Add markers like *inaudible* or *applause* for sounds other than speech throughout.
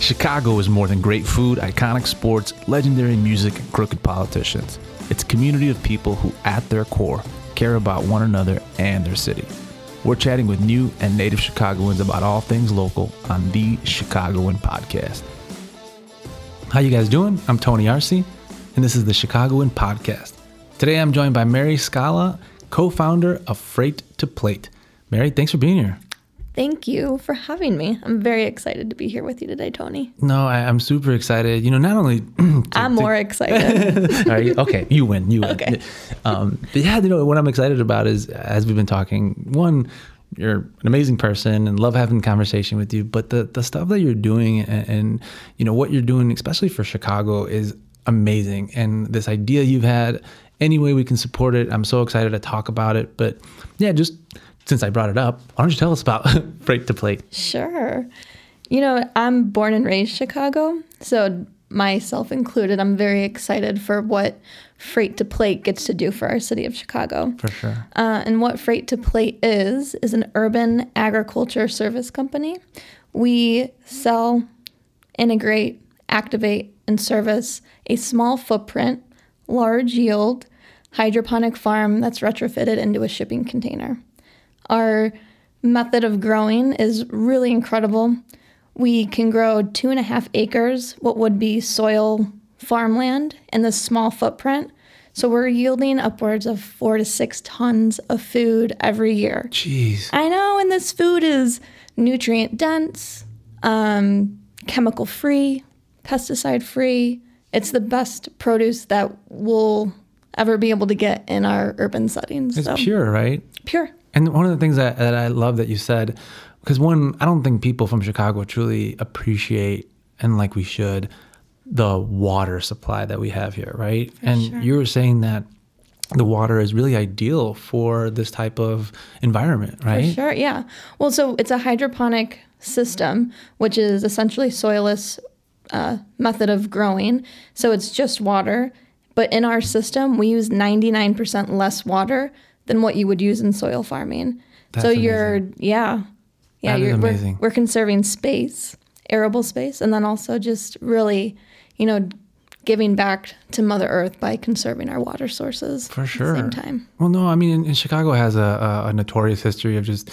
Chicago is more than great food, iconic sports, legendary music, and crooked politicians. It's a community of people who, at their core, care about one another and their city. We're chatting with new and native Chicagoans about all things local on the Chicagoan Podcast. How you guys doing? I'm Tony Arce, and this is the Chicagoan Podcast. Today I'm joined by Mary Scala, co-founder of Freight to Plate. Mary, thanks for being here. Thank you for having me. I'm very excited to be here with you today, Tony. No, I, am super excited. You know, not only *clears throat* to, I'm more to, excited. *laughs* you, okay, you win. You win. Okay. Um, but yeah, you know what I'm excited about is as we've been talking. One, you're an amazing person and love having conversation with you. But the the stuff that you're doing and, and you know what you're doing, especially for Chicago, is amazing. And this idea you've had, any way we can support it, I'm so excited to talk about it. But yeah, just since I brought it up, why don't you tell us about *laughs* Freight to Plate? Sure. You know, I'm born and raised Chicago, so myself included, I'm very excited for what Freight to Plate gets to do for our city of Chicago. For sure. Uh, and what Freight to Plate is, is an urban agriculture service company. We sell, integrate, activate, and service a small footprint, large yield, hydroponic farm that's retrofitted into a shipping container. Our method of growing is really incredible. We can grow two and a half acres, what would be soil farmland, in this small footprint. So we're yielding upwards of four to six tons of food every year. Jeez. I know, and this food is nutrient dense, um, chemical free, pesticide free. It's the best produce that we'll ever be able to get in our urban settings. It's so. pure, right? Pure. And one of the things that, that I love that you said, because one, I don't think people from Chicago truly appreciate, and like we should, the water supply that we have here, right? For and sure. you were saying that the water is really ideal for this type of environment, right? For sure, yeah. Well, so it's a hydroponic system, which is essentially soilless uh, method of growing. So it's just water. But in our system, we use 99% less water than what you would use in soil farming. That's so you're amazing. yeah. Yeah, that you're we're, we're conserving space, arable space, and then also just really, you know, giving back to Mother Earth by conserving our water sources for sure. same time. Well, no, I mean, in, in Chicago has a, a, notorious history of just,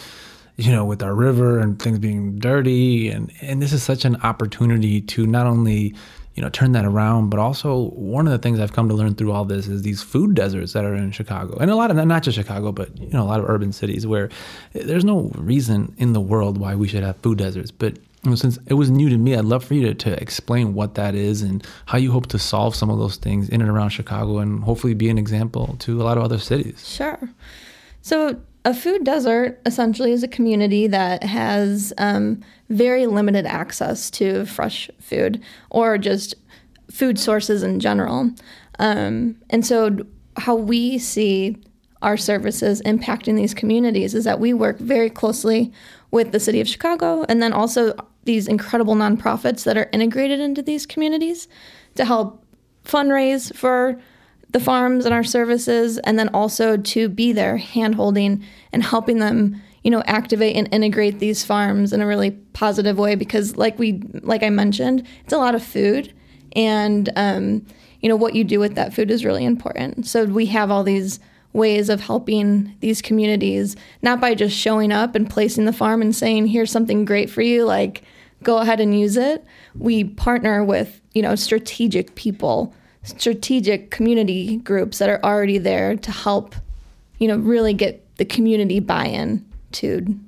you know, with our river and things being dirty, and and this is such an opportunity to not only you know turn that around. But also one of the things i've come to learn through all this is these food deserts that are in chicago. And a lot of not just chicago but you know a lot of urban cities where there's no reason in the world why we should have food deserts. But you know, since it was new to me i'd love for you to, to explain what that is and how you hope to solve some of those things in and around chicago and hopefully be an example to a lot of other cities. Sure. So a food desert essentially is a community that has um, very limited access to fresh food or just food sources in general. Um, and so, how we see our services impacting these communities is that we work very closely with the city of Chicago and then also these incredible nonprofits that are integrated into these communities to help fundraise for the farms and our services, and then also to be there hand holding and helping them, you know, activate and integrate these farms in a really positive way because like we like I mentioned, it's a lot of food and um, you know, what you do with that food is really important. So we have all these ways of helping these communities, not by just showing up and placing the farm and saying, here's something great for you, like go ahead and use it. We partner with, you know, strategic people strategic community groups that are already there to help, you know, really get the community buy-in to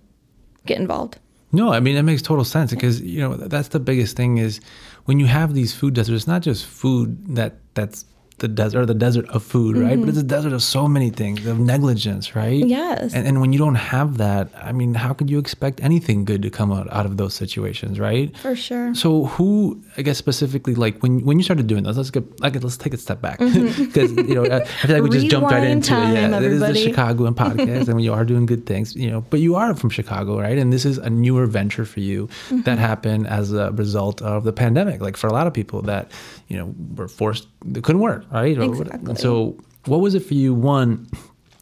get involved. No, I mean it makes total sense because you know that's the biggest thing is when you have these food deserts, it's not just food that that's the desert or the desert of food, right? Mm-hmm. But it's a desert of so many things, of negligence, right? Yes. And, and when you don't have that, I mean, how could you expect anything good to come out, out of those situations, right? For sure. So who, I guess specifically, like when when you started doing this, let's get like let's take a step back because mm-hmm. *laughs* you know I feel like we just jumped right into time, it. Yeah, everybody. this is the Chicagoan *laughs* podcast, and you are doing good things, you know. But you are from Chicago, right? And this is a newer venture for you mm-hmm. that happened as a result of the pandemic. Like for a lot of people that you know were forced, it couldn't work right? Exactly. So, what was it for you? One,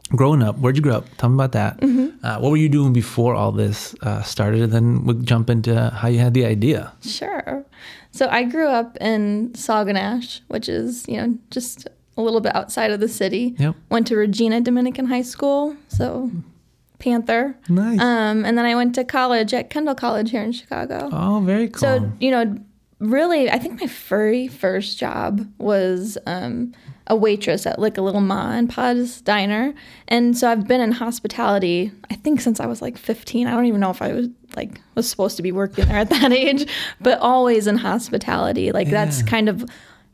growing up, where'd you grow up? Tell me about that. Mm-hmm. Uh, what were you doing before all this uh, started? And then we'll jump into how you had the idea. Sure. So I grew up in Sauganash, which is, you know, just a little bit outside of the city. Yep. Went to Regina Dominican High School, so Panther. Nice. Um, and then I went to college at Kendall College here in Chicago. oh, very cool. So, you know, really, I think my very first job was um, a waitress at like a little ma and pa's diner. And so I've been in hospitality, I think since I was like 15. I don't even know if I was like was supposed to be working there at *laughs* that age, but always in hospitality. Like that's kind of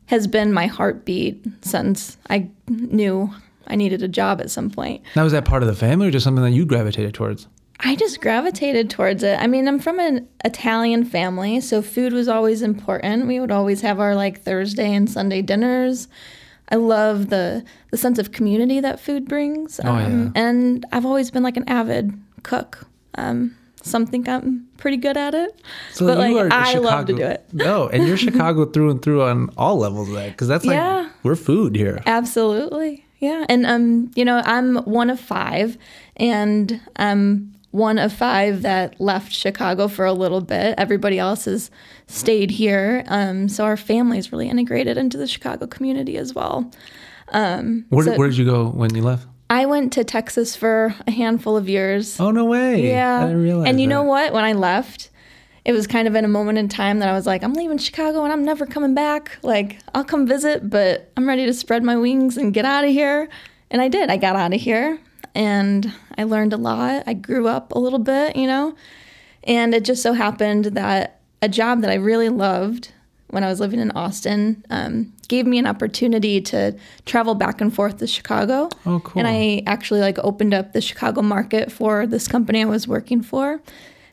has been my heartbeat since I knew I needed a job at some point. now, was that part of the family or just something that you gravitated towards? I just gravitated towards it. I mean, I'm from an Italian family, so food was always important. We would always have our like Thursday and Sunday dinners. I love the the sense of community that food brings. Oh, yeah. And I've always been like an avid cook. Um, some think I'm pretty good at it, So but like you are I love to do it. No, and you're Chicago *laughs* through and through on all levels of that because that's like Yeah. we're food here. Absolutely. Yeah. And um, you know, I'm one of five and I'm one of five that left Chicago for a little bit. Everybody else has stayed here. Um, so our family is really integrated into the Chicago community as well. Where, So- where did you go when you left? I went to Texas for a handful of years. Oh no way! Yeah. I didn't realize. and you know what? When I left, it was kind of in a moment in time that I was like, I'm leaving Chicago and I'm never coming back. Like, I'll come visit, but I'm ready to spread my wings and get out of here. And I did. I got out of here and I learned a lot. I grew up a little bit, you know. And it just so happened that a job that I really loved when I was living in Austin um, gave me an opportunity to travel back and forth to Chicago. Oh, cool. And I actually like opened up the Chicago market for this company I was working for.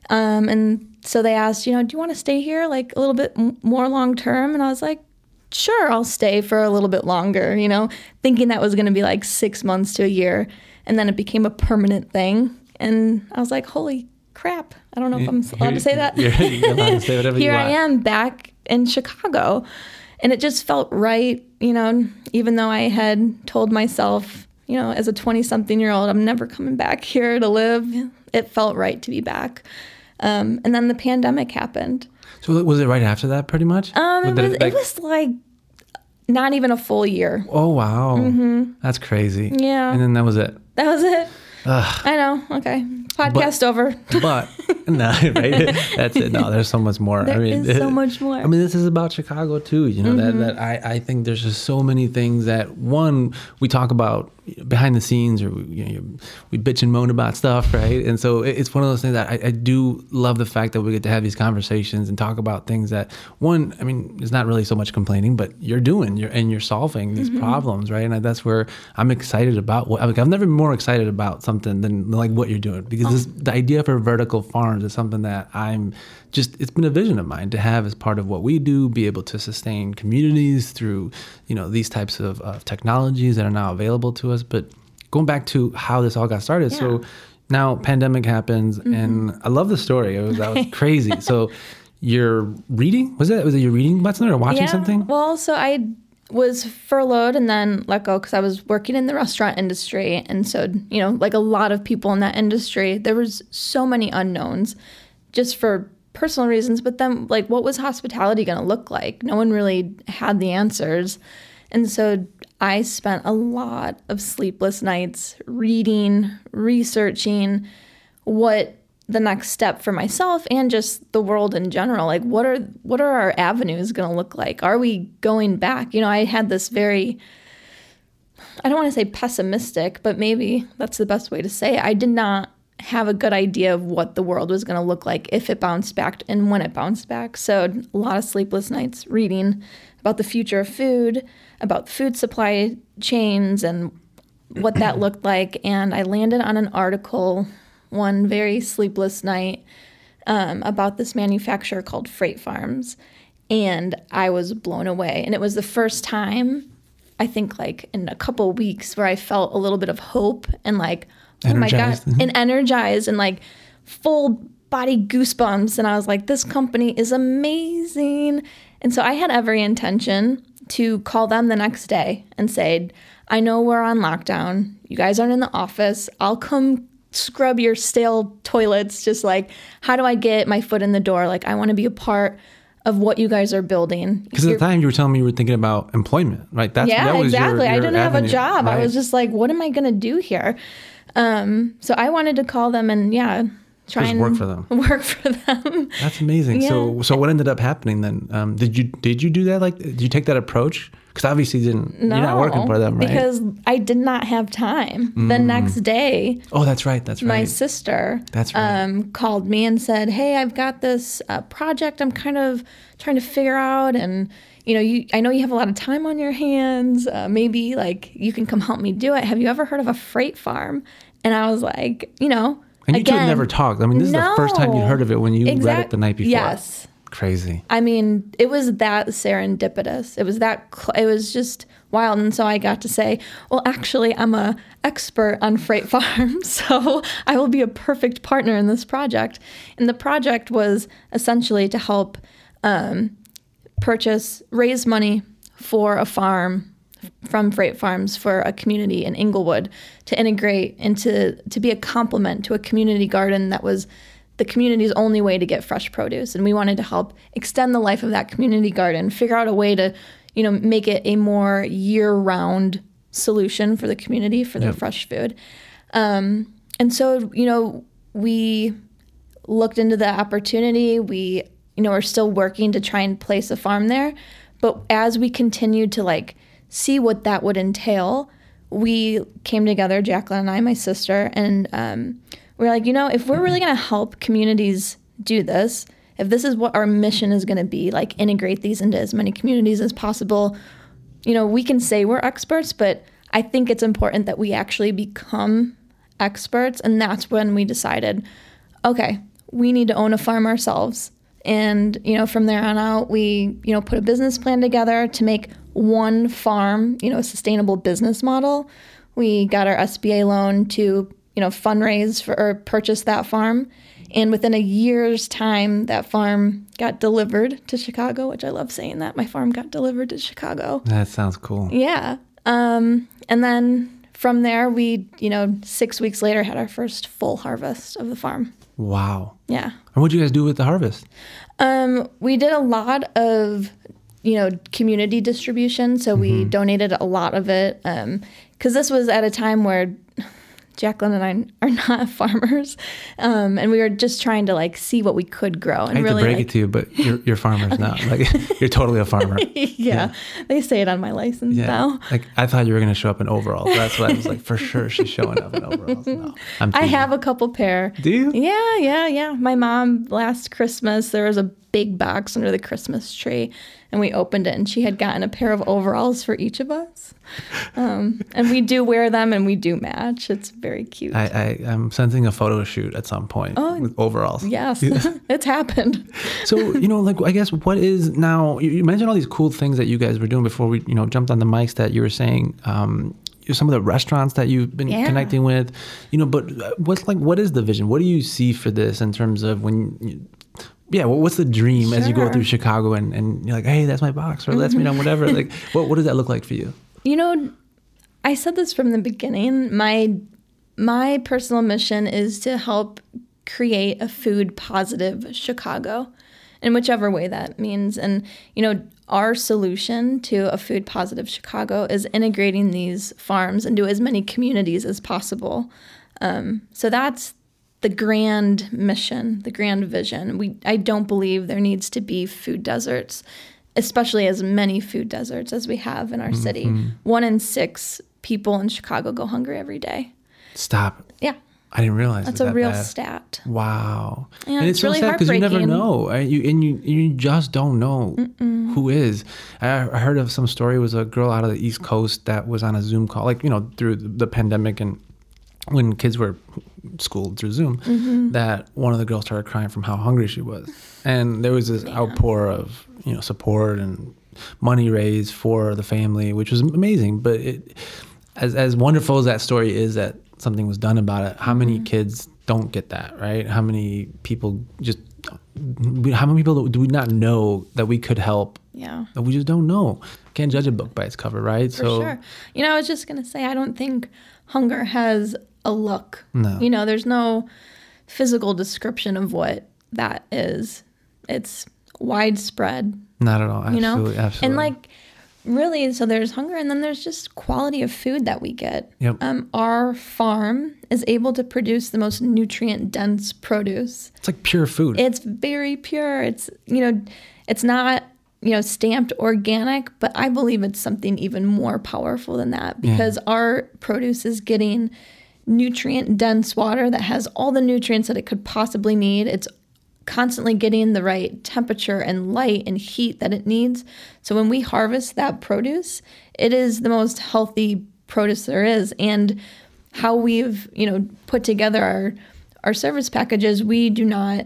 Um, and so they asked, you know, do you want to stay here like a little bit m- more long term? And I was like, sure, I'll stay for a little bit longer, you know, thinking that was going to be like six months to a year. And then it became a permanent thing. And I was like, holy crap. I don't know if I'm allowed to say that. You're, you're allowed to say whatever *laughs* Here. I am back in Chicago. And it just felt right, you know, even though I had told myself, you know, as a 20 something year old, I'm never coming back here to live. It felt right to be back. Um, and then the pandemic happened. So was it right after that, pretty much? Um, it, was, like- it was like not even a full year. Oh wow, that's crazy. Mm-hmm. Yeah. And then that was it. That was it. I know. Okay. Podcast over. *laughs* But no, *laughs* right? That's it. No, there's so much more. There I mean, is so *laughs* much more. I mean, this is about Chicago too. You know Mm-hmm. that that I I think there's just so many things that one we talk about behind the scenes or we, you know, we bitch and moan about stuff, right? And so it's one of those things that I, I do love the fact that we get to have these conversations and talk about things that one, I mean, it's not really so much complaining, but you're doing, you're and you're solving these Mm-hmm. problems, right? And that's where I'm excited about. What like, I've never been more excited about something than like what you're doing because this, the idea for vertical farms is something that I'm just it's been a vision of mine to have as part of what we do be able to sustain communities through you know these types of, of technologies that are now available to us but going back to how this all got started so Yeah. Mm-hmm. now pandemic happens and i love the story it was that was *laughs* crazy so you're reading was it was it you reading something or watching something Well, so I was furloughed and then let go because I was working in the restaurant industry. And so, you know, like a lot of people in that industry, there was so many unknowns just for personal reasons. But then, like, what was hospitality going to look like? No one really had the answers. And so I spent a lot of sleepless nights reading, researching what the next step for myself and just the world in general like what are what are our avenues going to look like are we going back you know i had this very i don't want to say pessimistic but maybe that's the best way to say it i did not have a good idea of what the world was going to look like if it bounced back and when it bounced back. So a lot of sleepless nights reading about the future of food about food supply chains and what that *clears throat* looked like. And i landed on an article one very sleepless night um, about this manufacturer called Freight Farms, and I was blown away. And it was the first time, I think, like in a couple weeks, where I felt a little bit of hope and like, oh my god, and energized and like full body goosebumps. And I was like, this company is amazing. And so I had every intention to call them the next day and say, I know we're on lockdown. you guys aren't in the office. I'll come scrub your stale toilets. Just like, how do I get my foot in the door? Like, I want to be a part of what you guys are building. Because at the time you were telling me you were thinking about employment, right? That's, yeah, that exactly. Your, your I didn't avenue, have a job. Right? I was just like, what am I going to do here? Um, so I wanted to call them and yeah, try Just and work for them. *laughs* Work for them. That's amazing. Yeah. So, so what ended up happening then? Um, did you did you do that? Like, did you take that approach? Because obviously, you didn't no, you're not working for them, right? Because I did not have time. Mm. The next day. Oh, that's right. That's right. My sister. That's right. Um, called me and said, "Hey, I've got this uh, project. I'm kind of trying to figure out and." you know, you I know you have a lot of time on your hands. Uh, maybe like you can come help me do it. Have you ever heard of a freight farm? And I was like, you know, and you Again, two have never talked. I mean, this no, is the first time you heard of it when you exact, read it the night before. Yes. Crazy. I mean, it was that serendipitous. It was that. Cl- it was just wild. And so I got to say, well, actually, I'm a expert on freight *laughs* farms, *laughs* so I will be a perfect partner in this project. And the project was essentially to help um, purchase, raise money for a farm from freight farms for a community in Englewood to integrate into to be a complement to a community garden that was the community's only way to get fresh produce. And we wanted to help extend the life of that community garden figure out a way to you know make it a more year-round solution for the community for their yep. fresh food. Um, and so you know we looked into the opportunity. We you know are still working to try and place a farm there. But as we continued to like see what that would entail, we came together, Jacqueline and I, my sister, and um, we are like, you know, if we're really going to help communities do this, if this is what our mission is going to be, like integrate these into as many communities as possible, you know, we can say we're experts, but I think it's important that we actually become experts. And that's when we decided, okay, we need to own a farm ourselves. And, you know, from there on out, we, you know, put a business plan together to make one farm, you know, a sustainable business model. We got our SBA loan to, you know, fundraise for or purchase that farm. And within a year's time, that farm got delivered to Chicago, which I love saying that. My farm got delivered to Chicago. That sounds cool. Yeah. Um, and then from there, we, you know, six weeks later had our first full harvest of the farm. Wow. Yeah. And what did you guys do with the harvest? Um, we did a lot of you know community distribution so mm-hmm. we donated a lot of it because um, this was at a time where Jacqueline and I are not *laughs* farmers, um, and we were just trying to like see what we could grow. And I hate really, to break like, it to you, but you're, you're farmers now. *laughs* Like you're totally a farmer. *laughs* yeah, yeah, they say it on my license yeah. now. Like I thought you were gonna show up in overalls. That's what I was like. For sure, she's showing up in overalls. No, i have a couple pair. Do you? Yeah, yeah, yeah. My mom last Christmas there was a big box under the Christmas tree and we opened it and she had gotten a pair of overalls for each of us. Um, and we do wear them and we do match. It's very cute. I, I, am sensing a photo shoot at some point oh, with overalls. yes. *laughs* It's happened. So you know like i guess what is now you, mentioned all these cool things that you guys were doing before we you know jumped on the mics that you were saying um, some of the restaurants that you've been yeah. connecting with. You know but uh, what's like what is the vision? What do you see for this in terms of when you, yeah, well, what's the dream sure. as you go through Chicago and, and you're like, hey, that's my box, or let's meet on whatever. like, *laughs* what what does that look like for you? You know, I said this from the beginning. My my personal mission is to help create a food positive Chicago, in whichever way that means. And you know, our solution to a food positive Chicago is integrating these farms into as many communities as possible. Um, so that's the grand mission, the grand vision. We I don't believe there needs to be food deserts, especially as many food deserts as we have in our mm-hmm. city. One in six people in Chicago go hungry every day. Stop. Yeah. I didn't realize that's a that real bad. stat. Wow, yeah, and it's, it's so really sad because you never know, and you and you you just don't know Mm-mm. who is. I, I heard of some story. It was a girl out of the East Coast that was on a Zoom call, like you know, through the pandemic and when kids were schooled through Zoom, mm-hmm. that one of the girls started crying from how hungry she was, and there was this Man. outpour of you know support and money raised for the family, which was amazing. But it, as as wonderful as that story is, that something was done about it. How many mm-hmm. kids don't get that right? How many people just how many people do we not know that we could help? Yeah, that we just don't know. Can't judge a book by its cover, right? For so, sure. You know, I was just gonna say, I don't think hunger has a look. No. You know, there's no physical description of what that is. It's widespread, Not at all. you know? Absolutely. And like really so there's hunger and then there's just quality of food that we get. Yep. Um our farm is able to produce the most nutrient dense produce. it's like pure food. It's very pure. It's you know, it's not you know stamped organic, but I believe it's something even more powerful than that because our produce is getting nutrient dense water that has all the nutrients that it could possibly need. It's constantly getting the right temperature and light and heat that it needs. So when we harvest that produce, it is the most healthy produce there is and how we've, you know, put together our our service packages, we do not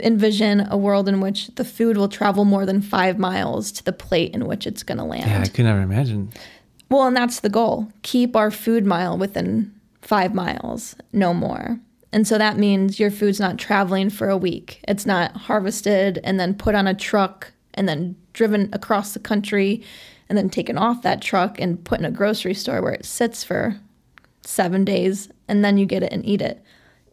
envision a world in which the food will travel more than 5 miles to the plate in which it's going to land. yeah, I could never imagine. Well, and that's the goal. Keep our food mile within five miles, no more. And so that means your food's not traveling for a week. It's not harvested and then put on a truck and then driven across the country and then taken off that truck and put in a grocery store where it sits for seven days and then you get it and eat it.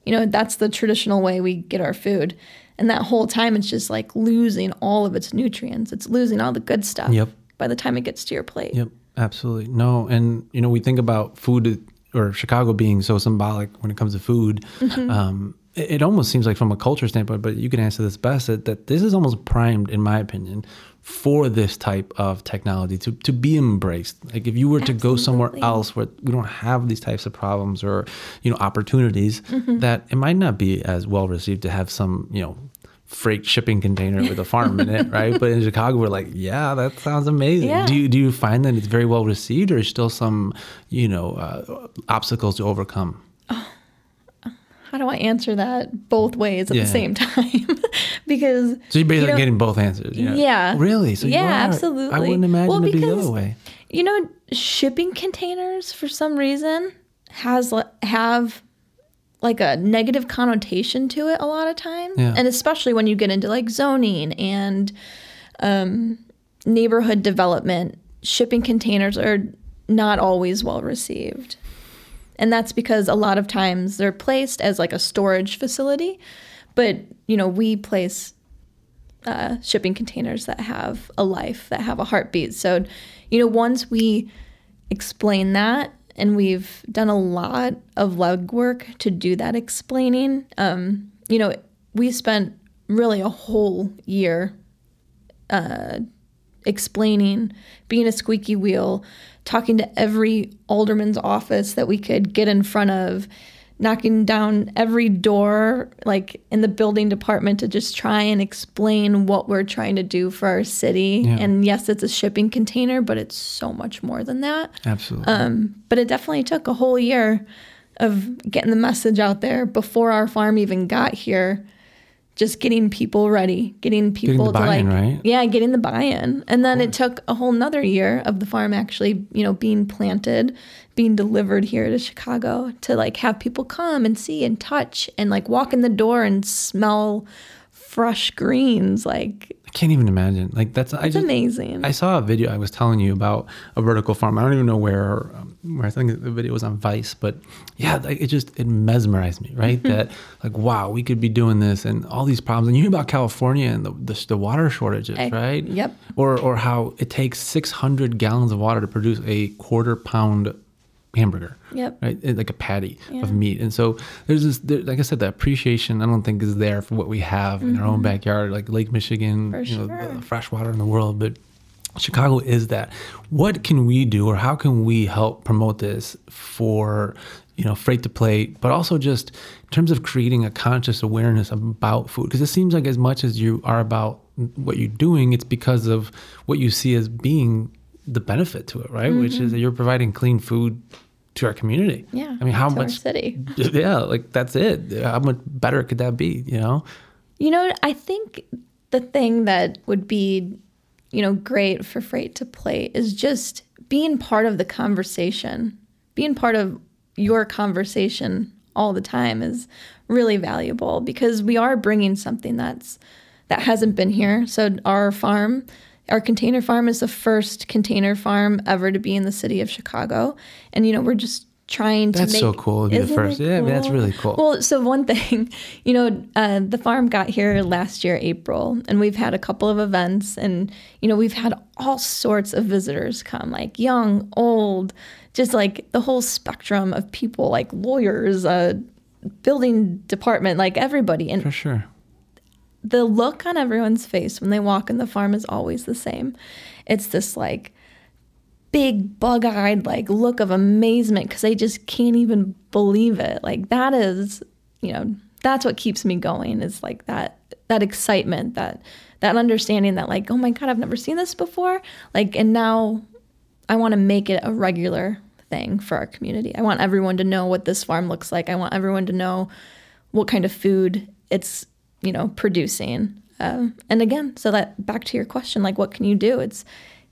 You know, that's the traditional way we get our food. And that whole time it's just like losing all of its nutrients. It's losing all the good stuff Yep. by the time it gets to your plate. Yep, absolutely. No, and you know, we think about food or Chicago being so symbolic when it comes to food. Mm-hmm. Um, it, it almost seems like from a culture standpoint, but you can answer this best that, that this is almost primed, in my opinion, for this type of technology to, to be embraced. Like if you were to go somewhere else where we don't have these types of problems or you know opportunities, Mm-hmm. that it might not be as well received to have some you know freight shipping container with a farm in it, right? But in Chicago, we're like, yeah, that sounds amazing. Yeah. Do you do you find that it's very well received, or is still some you know uh, obstacles to overcome? how do I answer that both ways at Yeah. the same *laughs* time? because So you're basically you know, getting both answers. know? Yeah. Really? So yeah, are. absolutely. I wouldn't imagine Well, it'd be the other way. You know, shipping containers for some reason has have like a negative connotation to it a lot of times, Yeah. and especially when you get into like zoning and um, neighborhood development. Shipping containers are not always well received. And that's because a lot of times they're placed as like a storage facility, but you know, we place uh, shipping containers that have a life, that have a heartbeat. So, you know, once we explain that, and we've done a lot of legwork to do that explaining, um, you know, we spent really a whole year uh, explaining, being a squeaky wheel, talking to every alderman's office that we could get in front of, knocking down every door, like in the building department, to just try and explain what we're trying to do for our city. Yeah. And yes, it's a shipping container, but it's so much more than that. Absolutely. Um, but it definitely took a whole year of getting the message out there before our farm even got here. Just getting people ready, getting people the to like, right? yeah, getting the buy-in, and then it took a whole nother year of the farm actually, you know, being planted, being delivered here to Chicago to like have people come and see and touch and like walk in the door and smell fresh greens. Like I can't even imagine. Like that's I just amazing. I saw a video I was telling you about a vertical farm. I don't even know where um, where I think the video was on Vice, but yeah, like, it just it mesmerized me, right? that like wow, we could be doing this and all these problems. And you hear about California and the the, the water shortages, Eh, right? yep. Or or how it takes 600 gallons of water to produce a quarter pound hamburger. Yep. Right, like a patty Yeah. of meat, and so there's this. There, like I said, the appreciation I don't think is there for what we have in our own backyard, like Lake Michigan, Mm-hmm. For you know, sure. the fresh water in the world. But Chicago is that. What can we do, or how can we help promote this for, you know, freight to plate, but also just in terms of creating a conscious awareness about food? Because it seems like as much as you are about what you're doing, it's because of what you see as being the benefit to it, right? Which is that you're providing clean food to our community. Mm-hmm. Yeah, I mean, how much? city. *laughs* Yeah, like that's it. How much better could that be? You know? You know, I think the thing that would be, you know, great for freight to plate is just being part of the conversation. Being part of your conversation all the time is really valuable because we are bringing something that's that hasn't been here. So our farm, our container farm is the first container farm ever to be in the city of Chicago. And you know, we're just trying to That's make so cool to be the first. it Yeah, that's really cool. Well, so one thing, *laughs* you know, uh, the farm got here last year, April, and we've had a couple of events, and you know, we've had all sorts of visitors come, like young, old, just like the whole spectrum of people, like lawyers, uh, building department, like everybody, and For sure. The look on everyone's face when they walk in the farm is always the same. It's this like big bug-eyed like look of amazement because they just can't even believe it. Like that is, you know, that's what keeps me going is like that that excitement, that that understanding that like, oh my god, I've never seen this before. Like and now I want to make it a regular thing for our community. I want everyone to know what this farm looks like. I want everyone to know what kind of food it's you know producing. Um, and again, so that back to your question, like what can you do? It's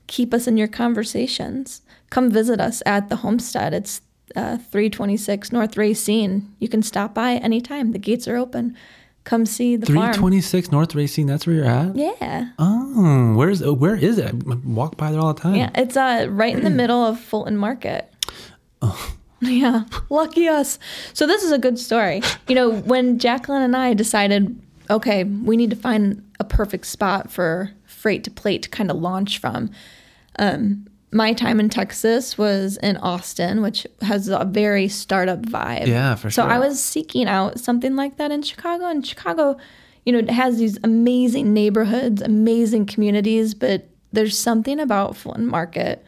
keep us in your conversations. Come visit us at the homestead. It's uh, 326 North Racine. You can stop by anytime. The gates are open. Come see the farm. 326 North Racine, that's where you're at? Yeah. Oh, where's oh, where is it? I walk by there all the time. Yeah, it's uh, right in the *clears throat* middle of Fulton Market. Oh. *laughs* Yeah, lucky us. So this is a good story. You know, when Jacqueline and I decided, okay, we need to find a perfect spot for freight to plate to kind of launch from. Um, my time in Texas was in Austin, which has a very startup vibe. Yeah, for So I was seeking out something like that in Chicago, and Chicago, you know, it has these amazing neighborhoods, amazing communities, but there's something about Fulton Market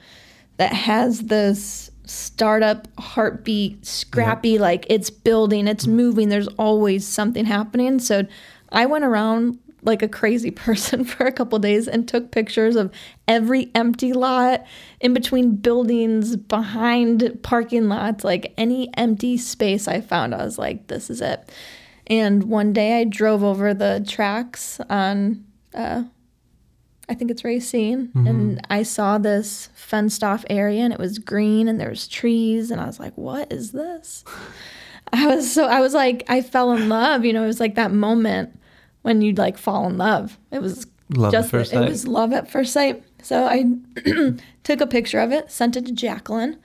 that has this startup heartbeat, scrappy, like it's building, it's moving, there's always something happening. So I went around like a crazy *laughs* person for a couple days and took pictures of every empty lot in between buildings, behind parking lots, like any empty space I found. I was like, this is it. And one day I drove over the tracks on uh, I think it's Racine, and I saw this fenced off area, and it was green, and there was trees, and I was like, "What is this?" *laughs* I was so I was like, I fell in love. You know, it was like that moment when you'd like fall in love. It was Love at just it sight. was love at first sight. So I *clears throat* took a picture of it, sent it to Jacqueline,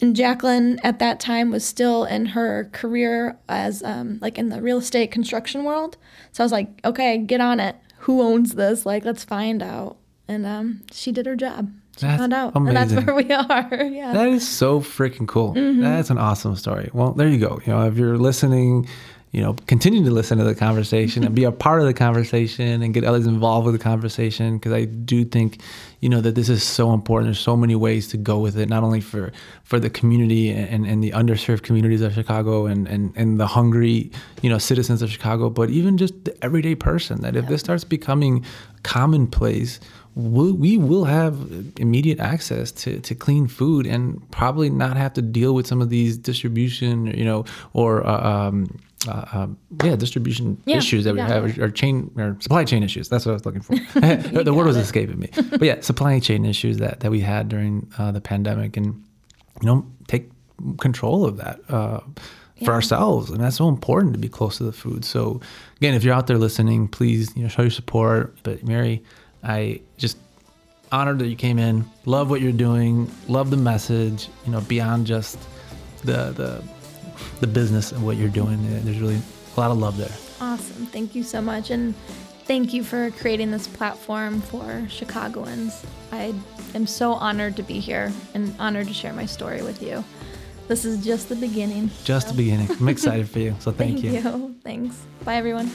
and Jacqueline at that time was still in her career as um, like in the real estate construction world. So I was like, okay, get on it. Who owns this? Like, let's find out. And um, she did her job. She That's found out, and that's where we *laughs* are. yeah. That is so freaking cool. Mm-hmm. That's an awesome story. Well, there you go. You know, if you're listening, you know, continue to listen to the conversation and be a part of the conversation and get others involved with the conversation because I do think, you know, that this is so important. There's so many ways to go with it, not only for for the community and, and the underserved communities of Chicago and, and, and the hungry, you know, citizens of Chicago, but even just the everyday person. That if this starts becoming commonplace, we'll, we will have immediate access to, to clean food and probably not have to deal with some of these distribution, you know, or uh, um, uh, um, yeah, distribution Yeah, issues that we have, or, or chain or supply chain issues. That's what I was looking for. *laughs* *laughs* the word was escaping me, but yeah, supply chain issues that that we had during uh, the pandemic, and you know, take control of that. Uh, for ourselves, and that's so important to be close to the food. So, again, if you're out there listening, please you know show your support. But Mary, I just honored that you came in. Love what you're doing. Love the message. You know, beyond just the the the business of what you're doing. There's really a lot of love there. Awesome. Thank you so much. And thank you for creating this platform for Chicagoans. I am so honored to be here and honored to share my story with you. This is just the beginning. Just So, the beginning. I'm *laughs* excited for you. So thank, you. Thank you. Thanks. Bye, everyone.